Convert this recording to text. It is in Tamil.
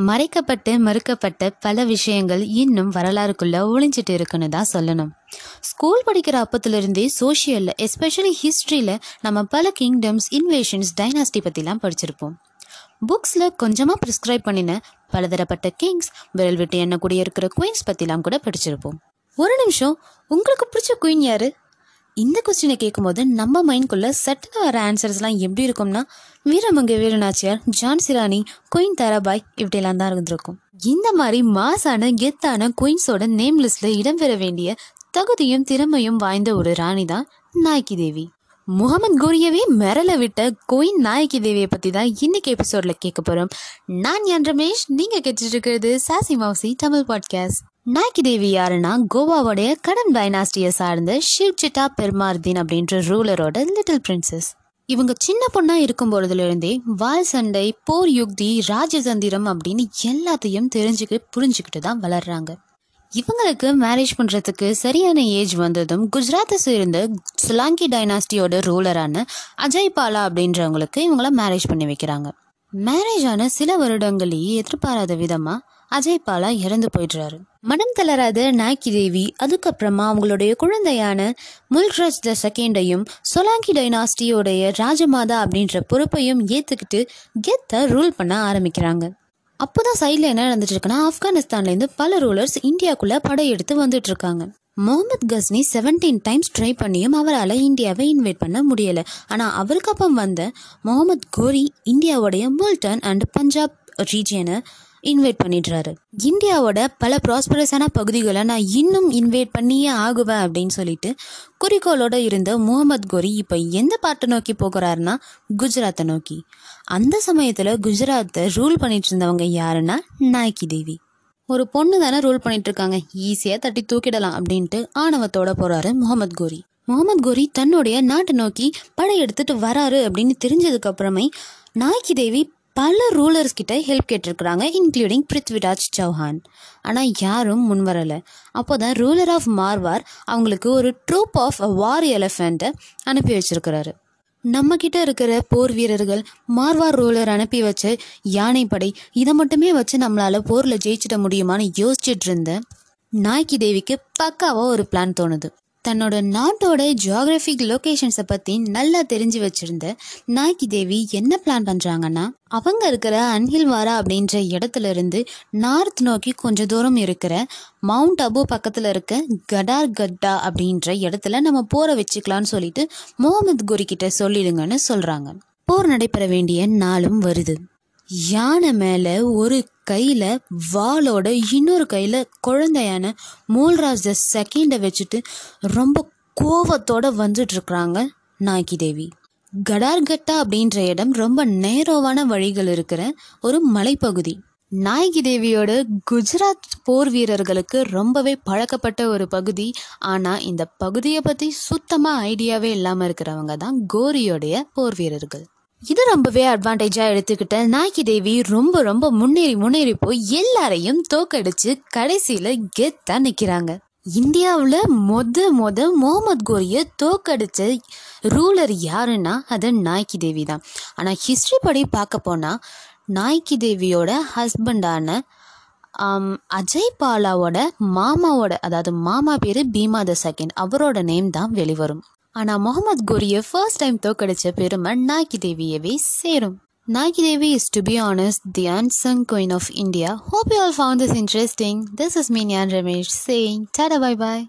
மறைக்கப்பட்டு மறுக்கப்பட்ட பல விஷயங்கள் இன்னும் வரலாறுக்குள்ளே ஒளிஞ்சிட்டு இருக்குன்னு தான் சொல்லணும். ஸ்கூல் படிக்கிற அப்பத்துலேருந்தே சோஷியலில் எஸ்பெஷலி ஹிஸ்ட்ரியில் நம்ம பல கிங்டம்ஸ் இன்வேஷன்ஸ் டைனாஸ்டி பற்றிலாம் படிச்சிருப்போம். புக்ஸில் கொஞ்சமாக ப்ரிஸ்கிரைப் பண்ணின பலதரப்பட்ட கிங்ஸ் விரல் விட்டு எண்ணக்கூடிய இருக்கிற குயின்ஸ் பற்றிலாம் கூட படிச்சிருப்போம். ஒரு நிமிஷம் உங்களுக்கு பிடிச்ச குயின் யாரு? இந்த கொஸ்டினை கேட்கும்போது நம்ம மைண்ட்குள்ளே சட்டன வர ஆன்சர்ஸ்லாம் எப்படி இருக்கும்னா வீரமங்க வீரநாச்சியார் ஜான்சி ராணி குயின் தாராபாய் இப்படிலாம் தான் இருந்திருக்கும். இந்த மாதிரி மாசான கெத்தான குயின்ஸோட நேம் லிஸ்ட்டில் இடம்பெற வேண்டிய தகுதியும் திறமையும் வாய்ந்த ஒரு ராணி தான் நாய்க்கி தேவி. முகமது கோரியவே மிரள விட்ட கோயின் நாயகி தேவியை பற்றி தான் இன்னைக்கு எபிசோடில் கேட்க போகிறோம் நான் என் ரமேஷ் நீங்கள் கேட்டுட்டு இருக்கிறது சாசி மவுசி தமிழ் பாட்காஸ்ட் நாயகி தேவி யாருன்னா கோவாவுடைய கடன் டைனாஸ்டியை சார்ந்த ஷிவ் சிட்டா பெருமார்தீன் அப்படின்ற ரூலரோட லிட்டில் பிரின்சஸ். இவங்க சின்ன பொண்ணாக இருக்கும் பொழுதுலேருந்தே வால் சண்டை போர் யுக்தி ராஜதந்திரம் அப்படின்னு எல்லாத்தையும் தெரிஞ்சுக்க புரிஞ்சுக்கிட்டு தான் வளர்றாங்க. இவங்களுக்கு மேரேஜ் பண்ணுறதுக்கு சரியான ஏஜ் வந்ததும் குஜராத்தை சேர்ந்த சிலாங்கி டைனாஸ்டியோட ரூலரான அஜய் பாலா அப்படின்றவங்களுக்கு இவங்கள மேரேஜ் பண்ணி வைக்கிறாங்க. மேரேஜ் ஆன சில வருடங்களையே எதிர்பாராத விதமாக அஜய் பாலா இறந்து போயிடுறாரு. மனம் தளராத நாய்க்கி தேவி அதுக்கப்புறமா அவங்களுடைய குழந்தையான முல்க்ராஜ் த செகண்டையும் சொலாங்கி டைனாஸ்டியோடைய ராஜமாதா அப்படின்ற பொறுப்பையும் ஏற்றுக்கிட்டு கெத்தை ரூல் பண்ண ஆரம்பிக்கிறாங்க. அப்போதான் சைடில் என்ன நடந்துட்டு இருக்குன்னா ஆப்கானிஸ்தான்லேருந்து பல ரூலர்ஸ் இந்தியாக்குள்ளே படையெடுத்து வந்துட்டு இருக்காங்க Muhammad Ghazni seventeen times try பண்ணியும் அவரால் இந்தியாவை இன்வைட் பண்ண முடியலை. ஆனால் அவருக்கு அப்பம் வந்த முகமது கோரி இந்தியாவுடைய முல்டன் அண்ட் பஞ்சாப் ரீஜியனை இன்வைட் பண்ணிடுறாரு. இந்தியாவோட பல ப்ராஸ்பரஸான பகுதிகளை நான் இன்னும் இன்வைட் பண்ணியே ஆகுவேன் அப்படின்னு சொல்லிட்டு குறிக்கோளோட இருந்த முகமது கோரி இப்போ எந்த பாட்டை நோக்கி போகிறாருன்னா குஜராத்தை நோக்கி. அந்த சமயத்தில் குஜராத்தை ரூல் பண்ணிட்டு இருந்தவங்க யாருன்னா நாய்க்கி தேவி. ஒரு பொண்ணு தானே ரூல் பண்ணிட்டு இருக்காங்க ஈஸியாக தட்டி தூக்கிடலாம் அப்படின்ட்டு ஆணவத்தோட போறாரு முகமது கோரி. முகமது கோரி தன்னுடைய நாட்டை நோக்கி படையெடுத்துட்டு வராரு அப்படின்னு தெரிஞ்சதுக்கு அப்புறமே நாய்க்கி தேவி பல ரூலர்ஸ் கிட்ட ஹெல்ப் கேட்டிருக்கிறாங்க இன்க்ளூடிங் பிருத்விராஜ் சௌஹான். ஆனால் யாரும் முன்வரலை அப்போ தான் ரூலர் ஆஃப் மார்வார் அவங்களுக்கு ஒரு ட்ரூப் ஆஃப் வார் எலிஃபெண்ட்டை அனுப்பி வச்சிருக்கிறாரு. நம்ம கிட்ட இருக்கிற போர் வீரர்கள் மார்வார் ரூலர் அனுப்பி வச்ச யானைப்படை இதை மட்டுமே வச்சு நம்மளால் போரில் ஜெயிச்சிட முடியுமான்னு யோசிச்சுட்டு இருந்த நாய்க்கி தேவிக்கு பக்காவாக ஒரு பிளான் தோணுது. தன்னோட நாட்டோட ஜியாகிரபிக் லொக்கேஷன்ஸை பற்றி நல்லா தெரிஞ்சு வச்சுருந்த நாய்க்கி தேவி என்ன பிளான் பண்ணுறாங்கன்னா அவங்க இருக்கிற அன்ஹில்வாரா அப்படின்ற இடத்துல இருந்து நார்த் நோக்கி கொஞ்ச தூரம் இருக்கிற மவுண்ட் அபு பக்கத்தில் இருக்க கடார் கட்டா அப்படின்ற இடத்துல நம்ம போரை வச்சுக்கலாம்னு சொல்லிட்டு முகமது குரி கிட்ட சொல்லிடுங்கன்னு சொல்கிறாங்க போர் நடைபெற வேண்டிய நாளும் வருது. யானை மேலே ஒரு கையில் வாளோட இன்னொரு கையில் குழந்தையான மூல்ராஜ் த செகண்டை வச்சுட்டு ரொம்ப கோவத்தோட வந்துட்டுருக்குறாங்க இருக்கிறாங்க தேவி கடார்கட்டா அப்படின்ற இடம் ரொம்ப நேரோவான வழிகள் இருக்கிற ஒரு மலைப்பகுதி. நாயகி தேவியோட குஜராத் போர் வீரர்களுக்கு ரொம்பவே பழக்கப்பட்ட ஒரு பகுதி. ஆனால் இந்த பகுதியை பற்றி சுத்தமாக ஐடியாவே இல்லாமல் இருக்கிறவங்க தான் கோரியோடைய போர் வீரர்கள். இது ரொம்பவே அட்வான்டேஜாக எடுத்துக்கிட்ட நாய்க்கி தேவி ரொம்ப ரொம்ப முன்னேறி முன்னேறி போய் எல்லாரையும் தோக்கடிச்சு கடைசியில் கெத்தாக நிற்கிறாங்க இந்தியாவில் மொத மொத முகமது கோரியை தோக்கடிச்ச ரூலர் யாருன்னா அது நாய்க்கி தேவி தான். ஆனால் ஹிஸ்ட்ரி படி பார்க்க போனால் நாய்க்கி தேவியோட ஹஸ்பண்டான அஜய் பாலாவோட மாமாவோட அதாவது மாமா பேர் பீமா த செகண்ட் அவரோட நேம் தான் வெளிவரும். ஆனால் முகமது கோரியை ஃபர்ஸ்ட் டைம் தோக்கடிச்ச பெருமை நாய்க்கி தேவியவே சேரும் Nike Devi is, to be honest, the unsung queen of India. Hope you all found this interesting. This is me, Nyan Ramesh, saying tada bye bye.